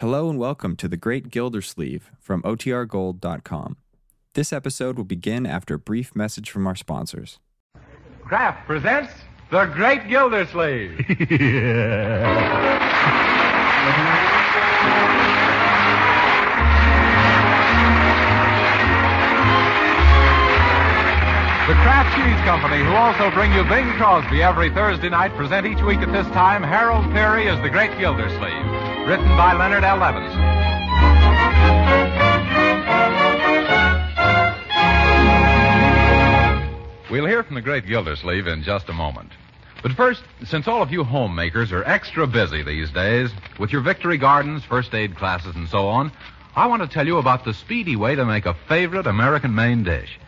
Hello and welcome to The Great Gildersleeve from OTRGold.com. This episode will begin after a brief message from our sponsors. Kraft presents The Great Gildersleeve. The Kraft Cheese Company, who also bring you Bing Crosby every Thursday night, present each week at this time Harold Peary as The Great Gildersleeve, written by Leonard L. Levinson. We'll hear from the great Gildersleeve in just a moment. But first, since all of you homemakers are extra busy these days with your victory gardens, first aid classes, and so on, I want to tell you about the speedy way to make a favorite American main dish.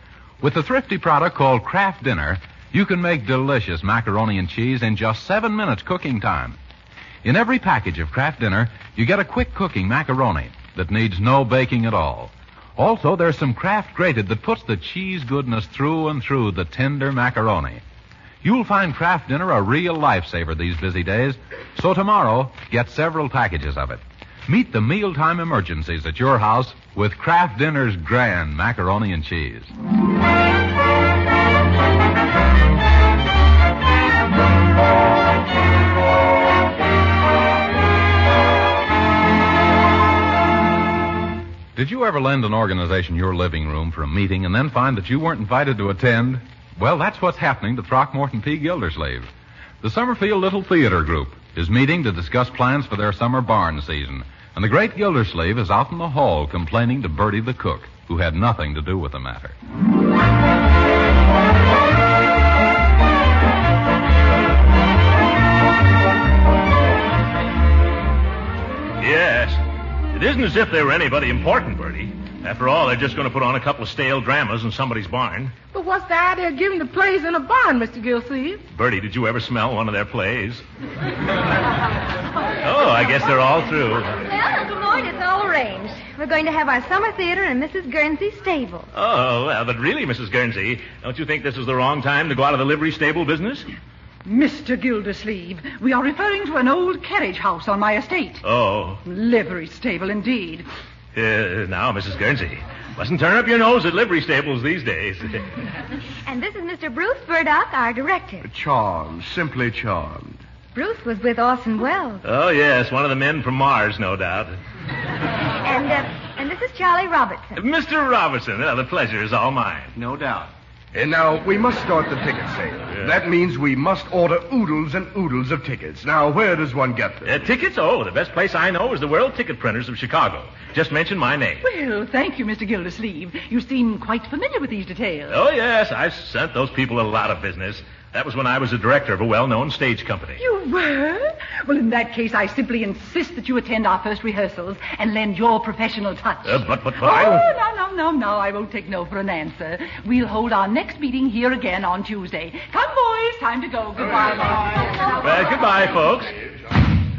With the thrifty product called Kraft Dinner, you can make delicious macaroni and cheese in just seven minutes cooking time. In every package of Kraft Dinner, you get a quick cooking macaroni that needs no baking at all. Also, there's some Kraft grated that puts the cheese goodness through and through the tender macaroni. You'll find Kraft Dinner a real lifesaver these busy days, so tomorrow, get several packages of it. Meet the mealtime emergencies at your house with Kraft Dinner's grand macaroni and cheese. Did you ever lend an organization your living room for a meeting and then find that you weren't invited to attend? Well, that's what's happening to Throckmorton P. Gildersleeve. The Summerfield Little Theater Group is meeting to discuss plans for their summer barn season, and the great Gildersleeve is out in the hall complaining to Birdie the cook, who had nothing to do with the matter. Isn't as if they were anybody important, Birdie. After all, they're just going to put on a couple of stale dramas in somebody's barn. But what's the idea of giving the plays in a barn, Mr. Gilsleeve? Birdie, did you ever smell one of their plays? oh, I guess they're all through. Well, Uncle Lloyd, it's all arranged. We're going to have our summer theater in Mrs. Guernsey's stable. Oh, well, but really, Mrs. Guernsey, don't you think this is the wrong time to go out of the livery stable business? Mr. Gildersleeve, we are referring to an old carriage house on my estate. Oh, Livery stable, indeed. uh, now, Mrs. Guernsey, mustn't turn up your nose at livery stables these days. And this is Mr. Bruce Burdock, our director. Charmed, simply charmed. Bruce was with Orson Welles. oh, yes, one of the men from Mars, no doubt. And, uh, and this is Charlie Robertson. Mr. Robertson, well, the pleasure is all mine. No doubt. And now, we must start the ticket sale. That means we must order oodles and oodles of tickets. Now, where does one get them? Uh, tickets? Oh, the best place I know is the World Ticket Printers of Chicago. Just mention my name. Well, thank you, Mr. Gildersleeve. You seem quite familiar with these details. Oh, yes, I've sent those people a lot of business. That was when I was a director of a well-known stage company. You were? Well, in that case, I simply insist that you attend our first rehearsals and lend your professional touch. Uh, but, but, but oh, I don't... no, no, no, no. I won't take no for an answer. We'll hold our next meeting here again on Tuesday. Come, boys. Time to go. Goodbye, boys. Well, goodbye, folks.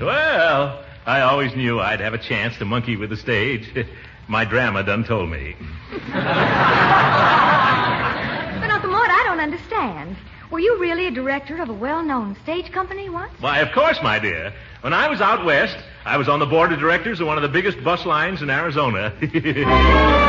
Well, I always knew I'd have a chance to monkey with the stage. My drama done told me. But, Uncle Lloyd, I don't understand. Were you really a director of a well-known stage company once? Why, of course, my dear. When I was out west, I was on the board of directors of one of the biggest bus lines in Arizona.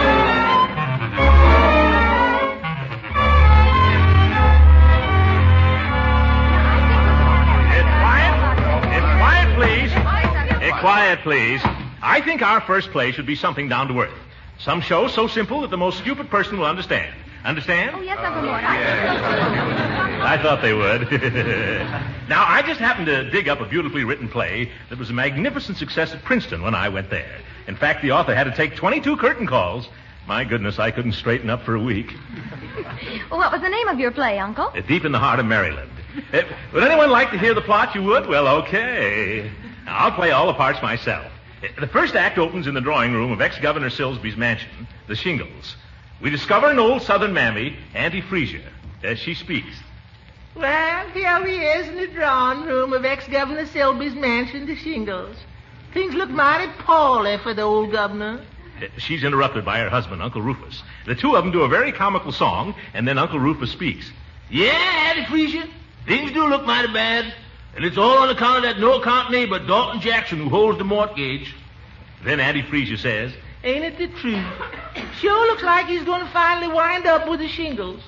Quiet, please. I think our first play should be something down to earth. Some show so simple that the most stupid person will understand. Understand? Oh, yes, Uncle Lloyd. I... I thought they would. now, I just happened to dig up a beautifully written play that was a magnificent success at Princeton when I went there. In fact, the author had to take 22 curtain calls. My goodness, I couldn't straighten up for a week. Well, what was the name of your play, Uncle? Uh, Deep in the heart of Maryland. Uh, would anyone like to hear the plot? You would? Well, okay. Now, I'll play all the parts myself. Uh, The first act opens in the drawing room of ex-Governor Silsby's mansion, the Shingles. We discover an old Southern mammy, Auntie Freesia, as she speaks. Well, here he is in the drawing room of ex-Governor Selby's mansion, the Shingles. Things look mighty poorly for the old governor. Uh, She's interrupted by her husband, Uncle Rufus. The two of them do a very comical song, and then Uncle Rufus speaks. Yeah, Addie Frisia. Things do look mighty bad. And it's all on account of that no-account neighbor, Dalton Jackson, who holds the mortgage. Then Auntie Frisia says, Ain't it the truth? Sure looks like he's going to finally wind up with the shingles.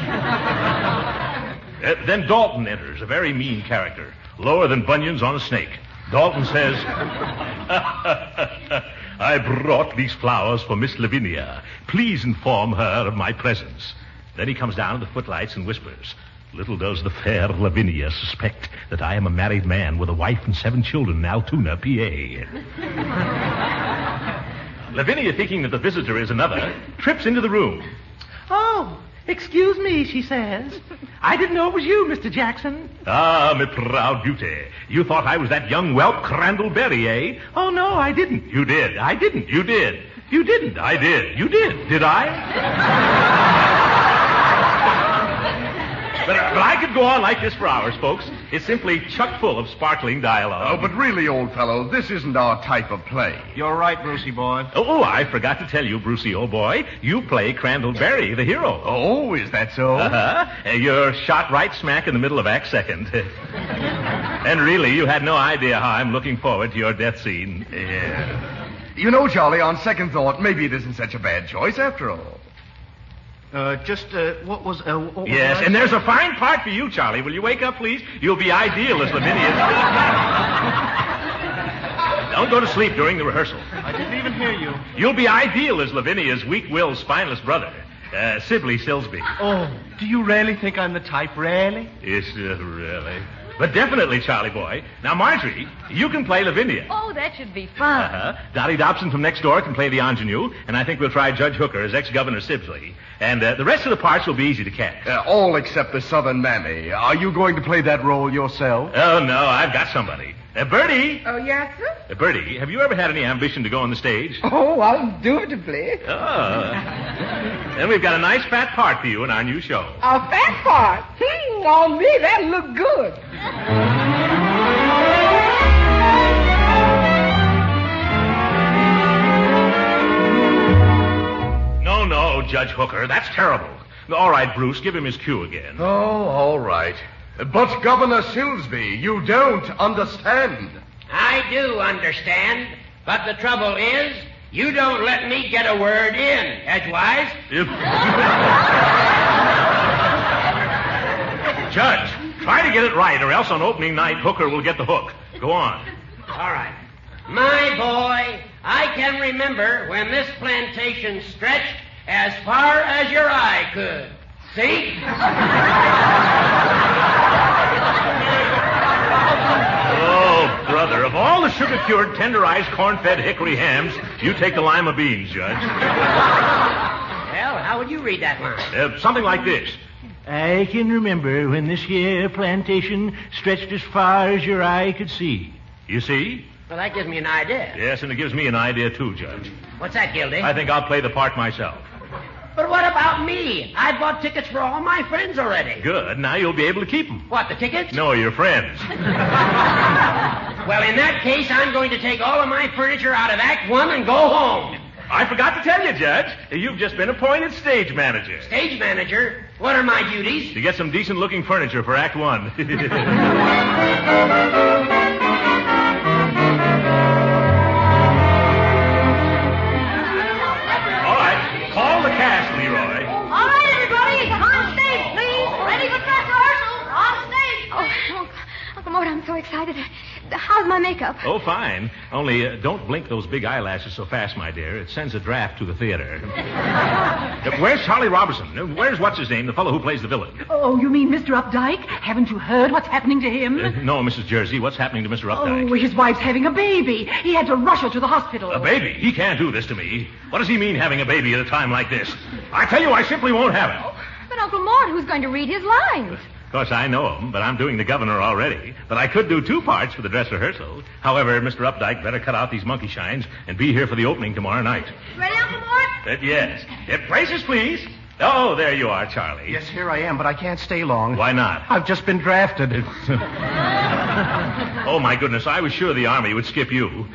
Uh, then Dalton enters, a very mean character, lower than bunions on a snake. Dalton says, I brought these flowers for Miss Lavinia. Please inform her of my presence. Then he comes down to the footlights and whispers, Little does the fair Lavinia suspect that I am a married man with a wife and seven children in Altoona, PA. Lavinia, thinking that the visitor is another, trips into the room. Oh, excuse me, she says. I didn't know it was you, Mr. Jackson. Ah, my proud beauty. You thought I was that young whelp Crandall Berry, eh? Oh, no, I didn't. You did. I didn't. You did. You didn't. I did. You did. Did I? But, but I could go on like this for hours, folks. It's simply chock full of sparkling dialogue. Oh, but really, old fellow, this isn't our type of play. You're right, Brucey boy. Oh, oh, I forgot to tell you, Brucey, old boy. You play Crandall Berry, the hero. Oh, is that so? Uh-huh. Uh, You're shot right smack in the middle of Act Second. and really, you had no idea how I'm looking forward to your death scene. Yeah. You know, Charlie, on second thought, maybe it isn't such a bad choice after all. Uh, just, uh, what was, uh, what Yes, I- and there's a fine part for you, Charlie. Will you wake up, please? You'll be ideal as Lavinia. Don't go to sleep during the rehearsal. I didn't even hear you. You'll be ideal as Lavinia's weak-willed, spineless brother, uh, Sibley Silsby. Oh, do you really think I'm the type, really? Yes, uh, really. But definitely, Charlie boy. Now, Marjorie, you can play Lavinia. Oh, that should be fun. Uh-huh. Dottie Dobson from next door can play the ingenue, and I think we'll try Judge Hooker as ex-governor Sibley. And uh, the rest of the parts will be easy to catch. Uh, all except the Southern Mammy. Are you going to play that role yourself? Oh, no, I've got somebody. Uh, Birdie! Oh, yes, sir? Uh, Birdie, have you ever had any ambition to go on the stage? Oh, undoubtedly. Oh. then we've got a nice fat part for you in our new show. A fat part. Hmm, on me, that look good. No, no, Judge Hooker, that's terrible. All right, Bruce, give him his cue again. Oh, all right. But, Governor Silsby, you don't understand. I do understand, but the trouble is, you don't let me get a word in, Edgewise. If- Judge, try to get it right, or else on opening night, Hooker will get the hook. Go on. All right. My boy, I can remember when this plantation stretched as far as your eye could. See? Oh, brother, of all the sugar-cured, tenderized, corn-fed hickory hams, you take the lima beans, Judge. Well, how would you read that line? Uh, something like this. I can remember when this here plantation stretched as far as your eye could see. You see? Well, that gives me an idea. Yes, and it gives me an idea, too, Judge. What's that, Gildy? I think I'll play the part myself. But what about me? I bought tickets for all my friends already. Good. Now you'll be able to keep them. What, the tickets? No, your friends. Well, in that case, I'm going to take all of my furniture out of Act One and go home. I forgot to tell you, Judge. You've just been appointed stage manager. Stage manager, what are my duties? To get some decent looking furniture for Act One. All right. Call the cast, Leroy. All right, everybody, on stage, please. Ready for dress rehearsal. On stage. Oh, Uncle, Uncle Mort, I'm so excited. How's my makeup? Oh, fine. Only uh, don't blink those big eyelashes so fast, my dear. It sends a draft to the theater. Uh, Where's Charlie Robertson? Uh, Where's what's his name, the fellow who plays the villain? Oh, you mean Mr. Updike? Haven't you heard what's happening to him? Uh, no, Mrs. Jersey. What's happening to Mr. Updike? Oh, his wife's having a baby. He had to rush her to the hospital. A baby? He can't do this to me. What does he mean having a baby at a time like this? I tell you, I simply won't have it. But Uncle Mort, who's going to read his lines? Of course, I know him, but I'm doing the governor already. But I could do two parts for the dress rehearsal. However, Mr. Updike better cut out these monkey shines and be here for the opening tomorrow night. Ready, Uncle Mort? Uh, yes. Uh, places, please. Oh, there you are, Charlie. Yes, here I am, but I can't stay long. Why not? I've just been drafted. oh, my goodness, I was sure the Army would skip you.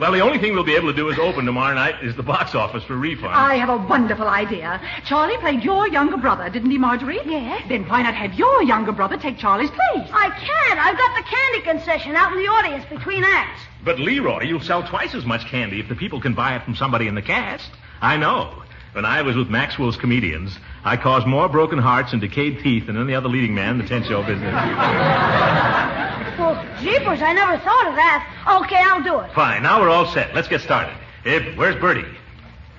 Well, the only thing we'll be able to do is open tomorrow night is the box office for refund. I have a wonderful idea. Charlie played your younger brother, didn't he, Marjorie? Yes. Then why not have your younger brother take Charlie's place? I can't. I've got the candy concession out in the audience between acts. But Leroy, you'll sell twice as much candy if the people can buy it from somebody in the cast. I know. When I was with Maxwell's comedians, I caused more broken hearts and decayed teeth than any other leading man in the tent show business. Well, jeepers, I never thought of that. Okay, I'll do it. Fine, now we're all set. Let's get started. Eh, where's Birdie?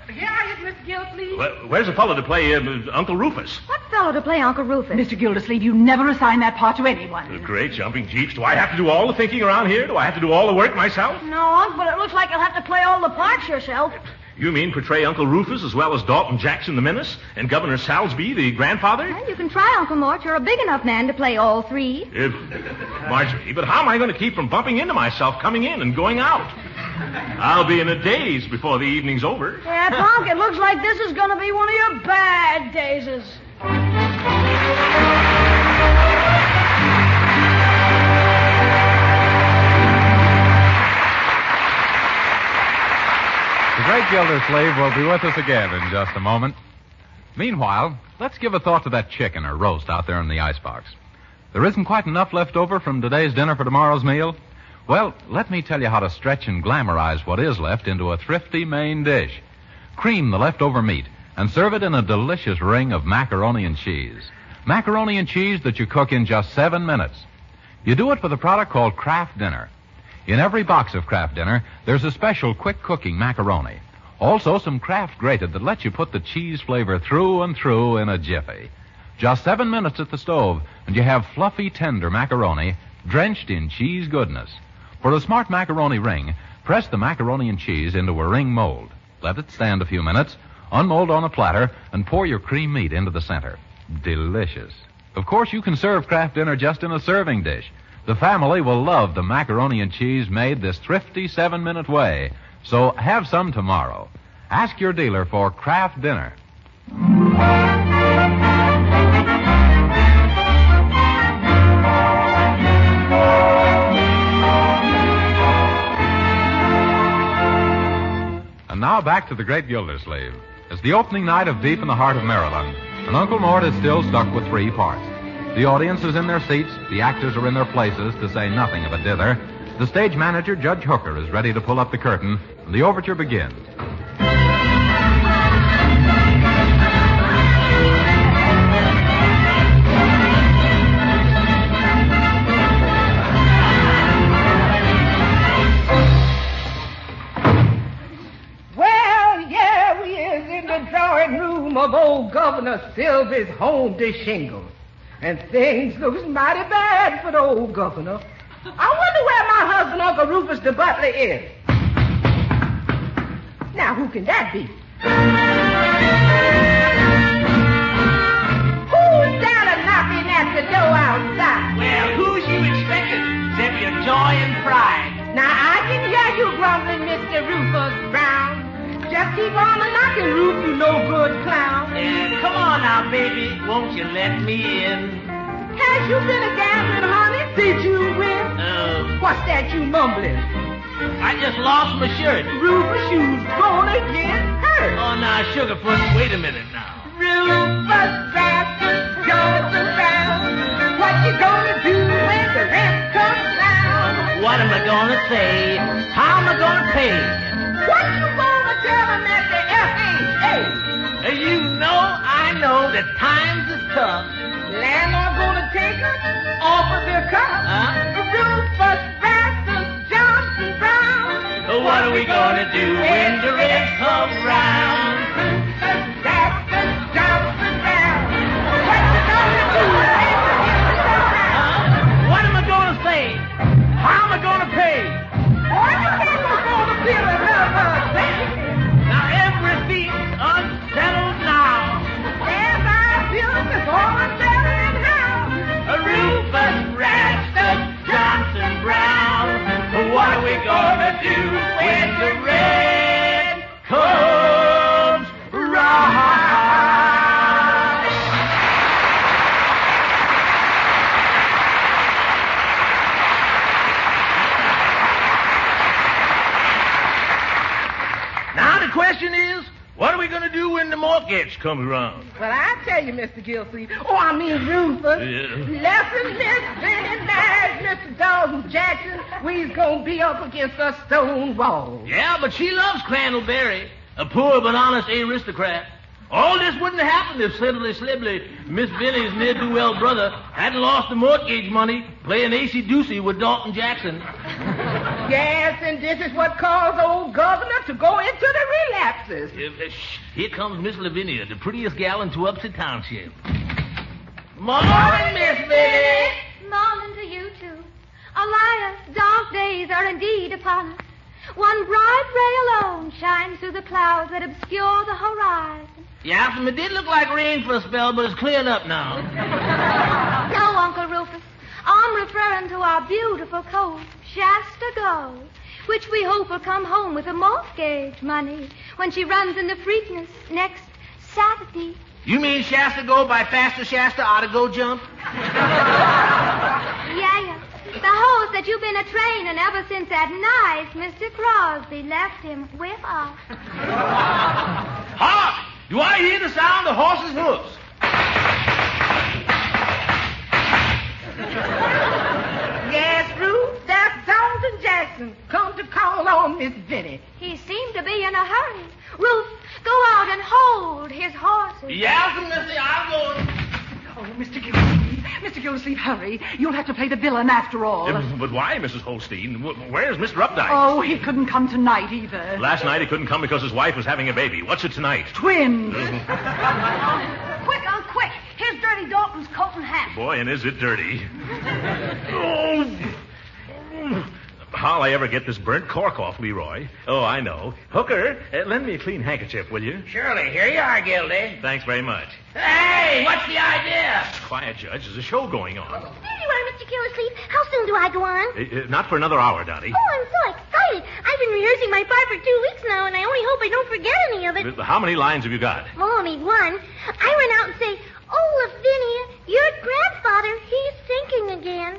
Here I is, Mr. Gildersleeve. Wh- Where's the fellow to play uh, Uncle Rufus? What fellow to play Uncle Rufus? Mr. Gildersleeve, you never assign that part to anyone. The great jumping jeeps. Do I have to do all the thinking around here? Do I have to do all the work myself? No, Unc, but it looks like you'll have to play all the parts yourself. You mean portray Uncle Rufus as well as Dalton Jackson the Menace and Governor Salsby the grandfather? Well, you can try, Uncle Mort. You're a big enough man to play all three. If, Marjorie, but how am I going to keep from bumping into myself coming in and going out? I'll be in a daze before the evening's over. Yeah, Punk, it looks like this is going to be one of your bad dazes. Great Gildersleeve will be with us again in just a moment. Meanwhile, let's give a thought to that chicken or roast out there in the icebox. There isn't quite enough left over from today's dinner for tomorrow's meal? Well, let me tell you how to stretch and glamorize what is left into a thrifty main dish. Cream the leftover meat and serve it in a delicious ring of macaroni and cheese. Macaroni and cheese that you cook in just seven minutes. You do it with a product called Kraft Dinner. In every box of Kraft Dinner, there's a special quick cooking macaroni. Also, some Kraft grated that lets you put the cheese flavor through and through in a jiffy. Just seven minutes at the stove, and you have fluffy, tender macaroni drenched in cheese goodness. For a smart macaroni ring, press the macaroni and cheese into a ring mold. Let it stand a few minutes, unmold on a platter, and pour your cream meat into the center. Delicious. Of course, you can serve Kraft Dinner just in a serving dish. The family will love the macaroni and cheese made this thrifty seven minute way. So have some tomorrow. Ask your dealer for Kraft Dinner. And now back to the great Gildersleeve. It's the opening night of Deep in the Heart of Maryland, and Uncle Mort is still stuck with three parts. The audience is in their seats, the actors are in their places, to say nothing of a dither. The stage manager, Judge Hooker, is ready to pull up the curtain, and the overture begins. Well, we is in the drawing room of old Governor Silvy's home to shingles. And things looks mighty bad for the old governor. I wonder where my husband, Uncle Rufus the butler, is. Now, who can that be? Who's down and knocking at the door outside? Well, who's you expecting? Except your joy and pride. Now, I can hear you grumbling, Mr. Rufus Brown. Just keep on a knocking, Ruf, you no good clown. On now, baby, won't you let me in? Has you been a gambling, honey? Did you win? Uh, What's that you mumbling? I just lost my shirt. Rufus, you's gonna get hurt. Oh, now, Sugarfoot, wait a minute now. Rufus Baptist Johnson Brown. What you gonna do when the rent comes down? What am I gonna say? How am I gonna pay? That times is tough. Landlord gonna take us off of their cup? Huh? Rufus Baptist Johnson Brown. What are we gonna do when the rent comes round? Comes around? Well, I tell you, Mr. Gilsey. Oh, I mean Rufus. Yeah. Lesson missed, many married Mr. Dalton Jackson, we's gonna be up against a stone wall. Yeah, but she loves Crandallberry, a poor but honest aristocrat. All this wouldn't have happened if Slibbly Slibbly, Miss Vinnie's ne'er-do-well brother, hadn't lost the mortgage money playing acey-deucey with Dalton Jackson. Yes, and this is what caused old governor to go into the relapses. Uh, uh, shh, here comes Miss Lavinia, the prettiest gal in Tewupsy Township. Morning, Miss Vinnie. Morning to you, too. Elias, dark days are indeed upon us. One bright ray alone shines through the clouds that obscure the horizon. Yeah, it did look like rain for a spell, but it's cleared up now. No, Uncle Rufus. I'm referring to our beautiful coast, Shasta Gold, which we hope will come home with a mortgage money when she runs into Freakness next Saturday. You mean Shasta go by faster Shasta ought to go jump? Yeah, yeah. The horse that you've been a training ever since that night Mr. Crosby left him with us. Hark! Do I hear the sound of horses' hoofs? Yes, Ruth, that's Dalton Jackson come to call on Miss Vinnie. He seemed to be in a hurry. Ruth, go out and hold his horses. Yeah, Missy, I'll go. Oh, Mr. Gildersleeve, Mr. Gildersleeve, hurry. You'll have to play the villain after all. Uh, But why, Mrs. Holstein? Where's Mr. Updike? Oh, he couldn't come tonight either. Last night he couldn't come because his wife was having a baby. What's it tonight? Twins. Quick. Here's Dirty Dalton's coat and hat. Boy, and is it dirty. oh. How'll I ever get this burnt cork off, Leroy? Oh, I know. Hooker, uh, lend me a clean handkerchief, will you? Surely, here you are, Gildy. Thanks very much. Hey, what's the idea? Quiet, Judge. There's a show going on. There you are, Mr. Gildersleeve. How soon do I go on? Uh, uh, not for another hour, Dottie. Oh, I'm so excited. I've been rehearsing my part for two weeks now, and I only hope I don't forget any of it. Uh, How many lines have you got? Only one. I run out and say, Oh, Lavinia, your grandfather, he's sinking again.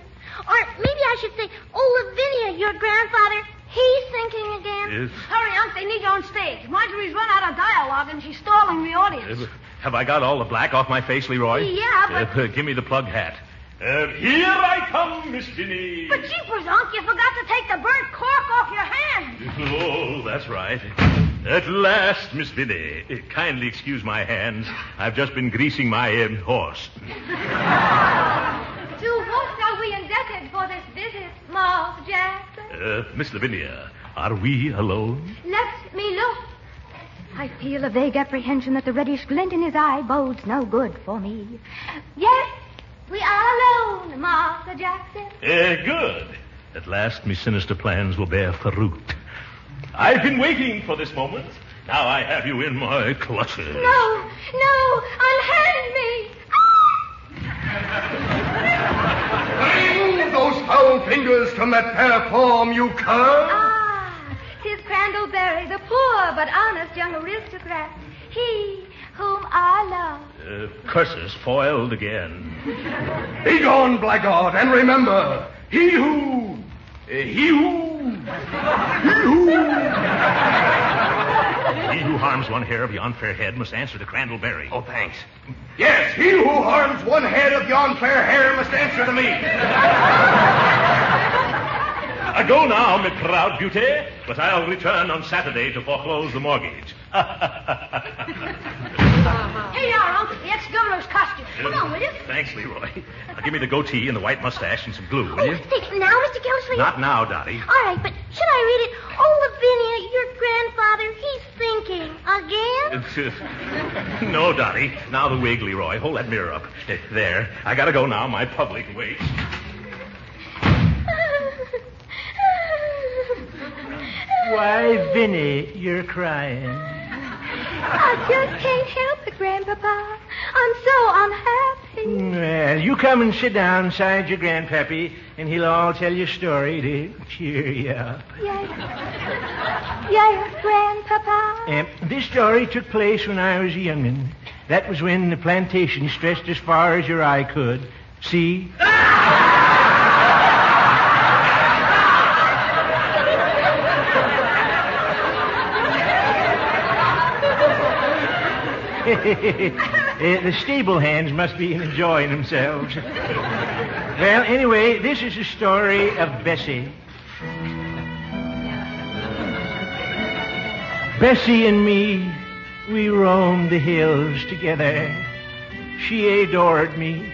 Or maybe I should say, Oh, Lavinia, your grandfather, he's sinking again. Yes. Hurry, Unc, they need you on stage. Marjorie's run out of dialogue, and she's stalling the audience. Have I got all the black off my face, Leroy? Yeah, but- Uh, give me the plug hat. Uh, here I come, Miss Vinnie. But jeepers, Unc, you forgot to take the burnt cork off your hand. Oh, that's right. At last, Miss Vinnie. Uh, Kindly excuse my hands. I've just been greasing my um, horse. To what are we indebted for this visit, Miles Jackson? Uh, Miss Lavinia, are we alone? Let me look. I feel a vague apprehension that the reddish glint in his eye bodes no good for me. Yes, we are alone, Master Jackson. Uh, good. At last, me sinister plans will bear fruit. I've been waiting for this moment. Now I have you in my clutches. No, no, unhand me. Remove those foul fingers from that fair form, you cur! Ah, tis Crandallberry, the poor but honest young aristocrat. He whom I love. Uh, curses foiled again. Begone, blackguard, and remember, he who, he who, he who. He who harms one hair of yon fair head must answer to Crandallberry. Oh, thanks. Yes, he who harms one head of yon fair hair must answer to me. I go now, my proud beauty, but I'll return on Saturday to foreclose the mortgage. Here you are, Uncle, the ex-governor's costume. Come on, will you? Thanks, Leroy. Now give me the goatee and the white mustache and some glue, will Oh, you? say, now, Mr. Gildersleeve? Not now, Dottie. All right, but should I read it? Oh, Lavinia, your grandfather, he's thinking. Again? no, Dottie. Now the wig, Leroy. Hold that mirror up. There. I gotta go now. My public waits. Why, Vinny, you're crying. I just can't help it, Grandpapa. I'm so unhappy. Well, you come and sit down beside your grandpappy, and he'll all tell you a story to cheer you up. Yes. Yes, Grandpapa. Um, this story took place when I was a young'un. That was when the plantation stretched as far as your eye could. See? Uh, the stable hands must be enjoying themselves. well, anyway, this is the story of Bessie. Bessie and me, we roamed the hills together. She adored me,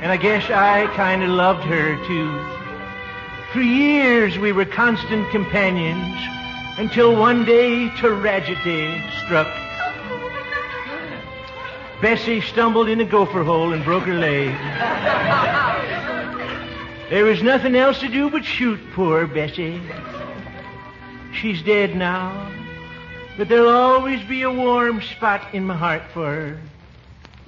and I guess I kind of loved her too. For years we were constant companions until one day tragedy struck. Bessie stumbled in a gopher hole and broke her leg. There was nothing else to do but shoot poor Bessie. She's dead now, but there'll always be a warm spot in my heart for her.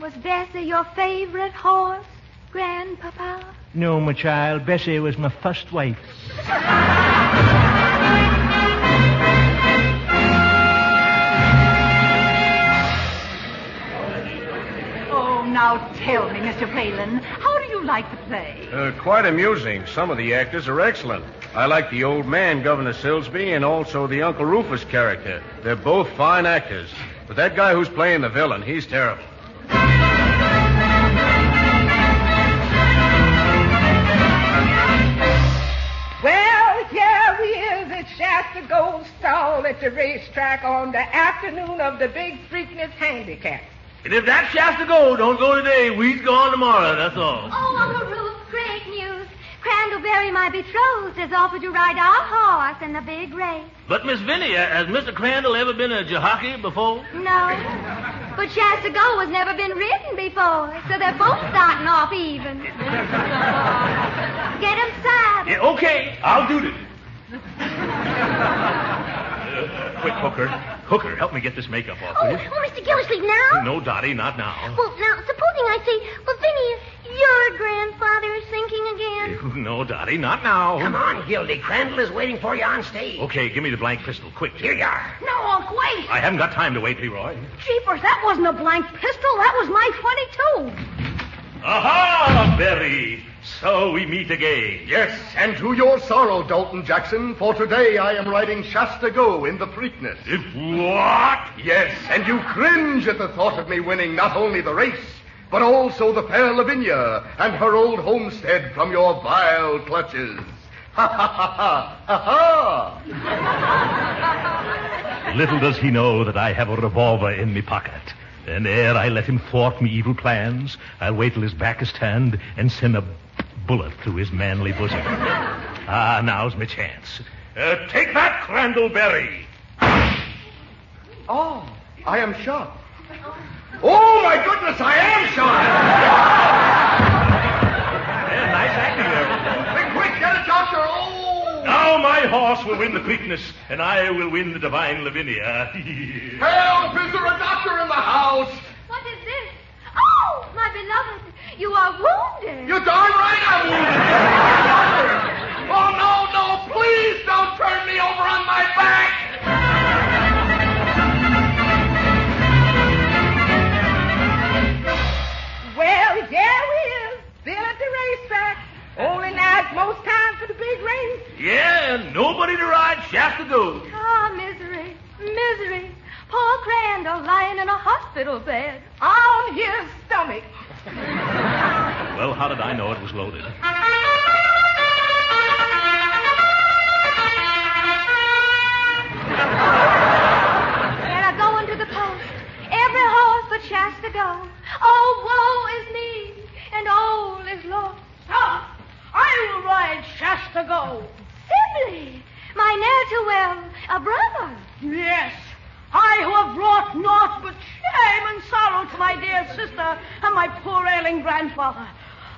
Was Bessie your favorite horse, Grandpapa? No, my child, Bessie was my first wife. Now tell me, Mr. Palin, how do you like the play? Uh, quite amusing. Some of the actors are excellent. I like the old man, Governor Silsby, and also the Uncle Rufus character. They're both fine actors. But that guy who's playing the villain, he's terrible. Well, here we is at Shasta Gold Stall at the racetrack on the afternoon of the Big Freakness Handicap. And if that Shasta Gold don't go today, we's gone tomorrow, that's all. Oh, Uncle Ruth, great news. Crandallberry, my betrothed, has offered to ride our horse in the big race. But, Miss Vinny, has Mr. Crandall ever been a jockey before? No. But Shasta Gold has never been ridden before, so they're both starting off even. Get him saddled. Yeah, okay, I'll do this. Uh, quick, Hooker. Hooker, help me get this makeup off, oh, will Oh, you? oh, Mr. Gildersleeve, now? No, Dottie, not now. Well, now, supposing I say, well, Vinny, your grandfather is sinking again. No, Dottie, not now. Come on, Gildy. Crandall is waiting for you on stage. Okay, give me the blank pistol, quick. Here you are. No, Uncle, wait. I haven't got time to wait, Leroy. Jeepers, that wasn't a blank pistol. That was my 22. Aha, Berry! So we meet again. Yes, and to your sorrow, Dalton Jackson, for today I am riding Shasta Go in the Preakness. If what? Yes, and you cringe at the thought of me winning not only the race, but also the fair Lavinia and her old homestead from your vile clutches. Ha ha ha ha ha ha! Little does he know that I have a revolver in me pocket. And ere I let him thwart me evil plans, I'll wait till his back is turned and send a bullet through his manly bosom. ah, now's my chance. Uh, take that, Crandallberry. Oh, I am shot. Oh, my goodness, I am shot! Yeah, nice acting there. Quick, quick, get a doctor! Oh! Now my horse will win the Preakness, and I will win the divine Lavinia. Help! Is there a doctor in the house? What is this? Oh, my beloved, you are wounded. You're darn right I'm wounded! oh, no, no, please don't turn me over on my back! Well, yeah, we is, still at the racetrack. Only now it's most time for the big race. Yeah, and nobody to ride Shasta Gold. Ah, misery, misery. Poor Crandall lying in a hospital bed. On his stomach. well, how did I know it was loaded? And I go into the post. Every horse but Shasta Gold. Oh, woe is me, and all is lost. Stop. I will ride Shasta Gold. Sibley, my ne'er-to-well, a brother. Yes. I who have brought naught but shame and sorrow to my dear sister and my poor ailing grandfather.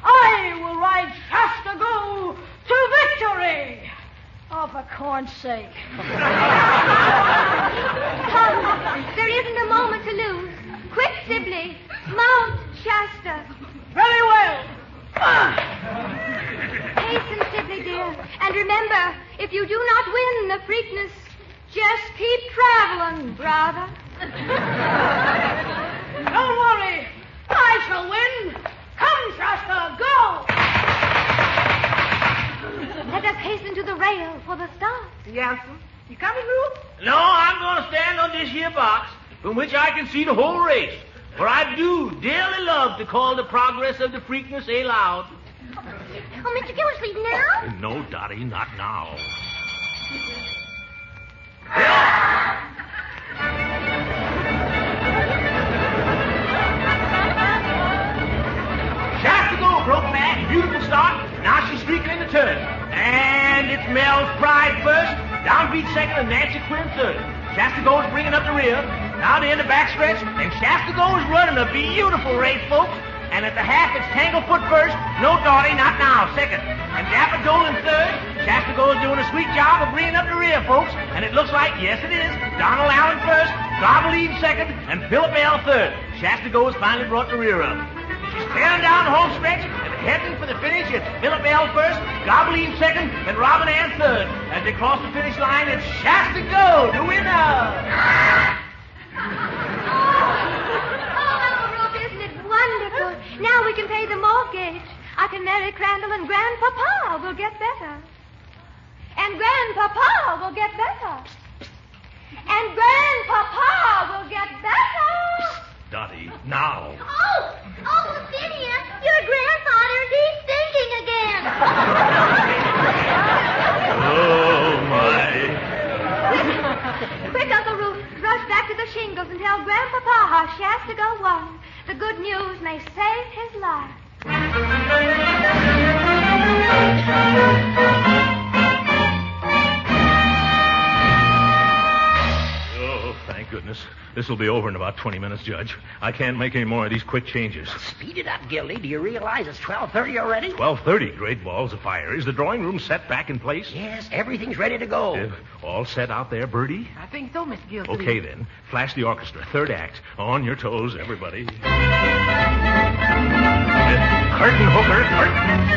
I will ride Shasta Gold to victory. Oh, for corn's sake. Come, there isn't a moment to lose. Quick, Sibley, mount Shasta. Very well. Hasten, Sibley, dear. And remember, if you do not win the Preakness, just keep traveling, brother. Don't worry. I shall win. Come, Shasta, go. Let us hasten to the rail for the start. Yes, sir. You coming, Ruth? No, I'm going to stand on this here box from which I can see the whole race. For I do dearly love to call the progress of the Freakness aloud. Oh, Mr. Gildersleeve, now? No, Dottie, not now. Shot to go, broke back. Beautiful start. Now she's streaking in the turn. And it's Mel's Pride first. Downbeat second and Nancy Quinn third. Shasta goes bringing up the rear. Now to end the backstretch. And Shasta goes running a beautiful race, folks. And at the half, it's Tanglefoot first. No Dottie, not now, second. And Dapper Dolan third. Shasta goes doing a sweet job of bringing up the rear, folks. And it looks like, yes, it is. Donald Allen first. Gobbleine second. And Philip L third. Shasta goes finally brought the rear up. She's tearing down the home stretch and heading for the finish. It's Philip L first, Gobbleine second, and Robin Ann third. As they cross the finish line, it's Shasta Go, the winner. Oh, Uncle Rube, isn't it wonderful? Now we can pay the mortgage. I can marry Crandall and Grandpapa will get better. And Grandpapa will get better. And Grandpapa will get better. Dottie, now. Oh, oh, Phineas, your grandfather, he's thinking again. Oh, my. Quick, Rube, rush back to the shingles and tell Grandpapa how Shasta Go won. The good news may save his life. Thank goodness. This will be over in about 20 minutes, Judge. I can't make any more of these quick changes. Speed it up, Gildy. Do you realize it's 12.30 already? 12.30, great balls of fire. Is the drawing room set back in place? Yes, everything's ready to go. Uh, all set out there, Birdie? I think so, Miss Gildersleeve. Okay, then. Flash the orchestra. Third act. On your toes, everybody. Uh, curtain hooker, curtain.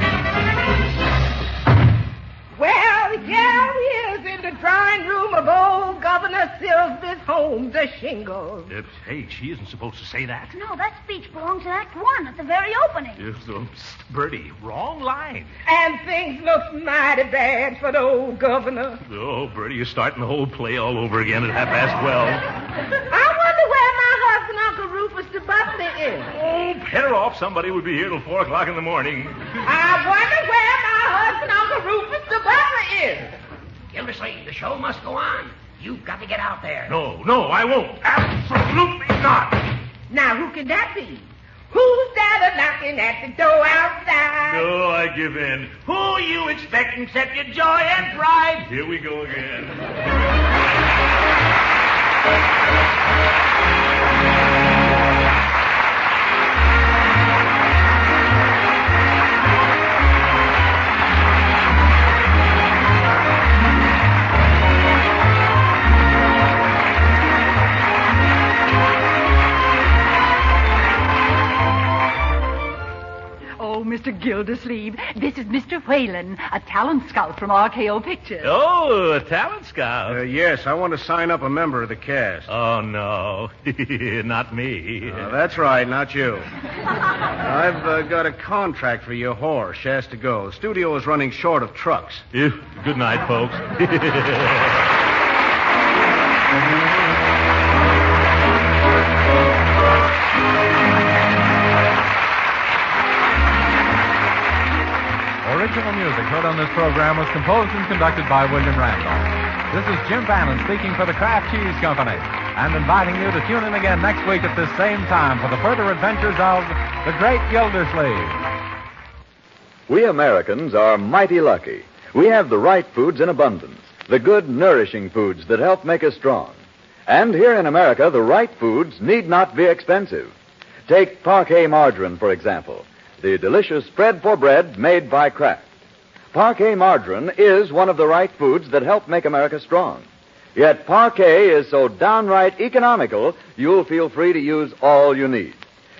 Well, here he is in the drawing room of old Governor Silsby's home, the shingles. Uh, hey, she isn't supposed to say that. No, that speech belongs to Act One at the very opening. Uh, so, psst, Birdie, wrong line. And things look mighty bad for the old governor. Oh, Birdie, you're starting the whole play all over again at half past 12. I wonder where my husband, Uncle Rufus the butler, is. Oh, pet her off. Somebody would be here till 4 o'clock in the morning. I wonder where my husband, Uncle Rufus the butler is. Gildersleeve, the show must go on. You've got to get out there. No, no, I won't. Absolutely not. Now, who can that be? Who's that a knocking at the door outside? No, I give in. Who you expecting except your joy and pride? Here we go again. Oh, Mr. Gildersleeve, this is Mr. Whalen, a talent scout from RKO Pictures. Oh, a talent scout. Uh, yes, I want to sign up a member of the cast. Oh, no. not me. Uh, that's right, not you. I've uh, got a contract for your horse, Shasta Go. The Studio is running short of trucks. Yeah, Good night, folks. heard on this program was composed and conducted by William Randolph. This is Jim Bannon speaking for the Kraft Cheese Company and inviting you to tune in again next week at this same time for the further adventures of the Great Gildersleeve. We Americans are mighty lucky. We have the right foods in abundance, the good, nourishing foods that help make us strong. And here in America, the right foods need not be expensive. Take Parkay margarine, for example, the delicious spread for bread made by Kraft. Parkay margarine is one of the right foods that help make America strong. Yet Parkay is so downright economical, you'll feel free to use all you need.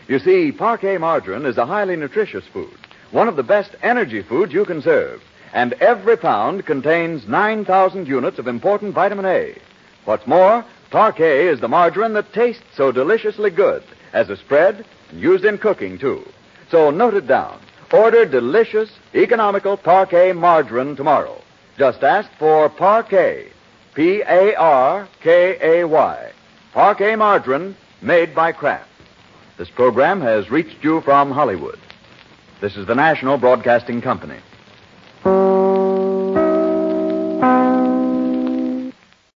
You see, Parkay margarine is a highly nutritious food, one of the best energy foods you can serve, and every pound contains 9,000 units of important vitamin A. What's more, Parkay is the margarine that tastes so deliciously good as a spread and used in cooking, too. So note it down. Order delicious, economical Parkay margarine tomorrow. Just ask for Parkay. P A R K A Y. Parkay margarine made by Kraft. This program has reached you from Hollywood. This is the National Broadcasting Company.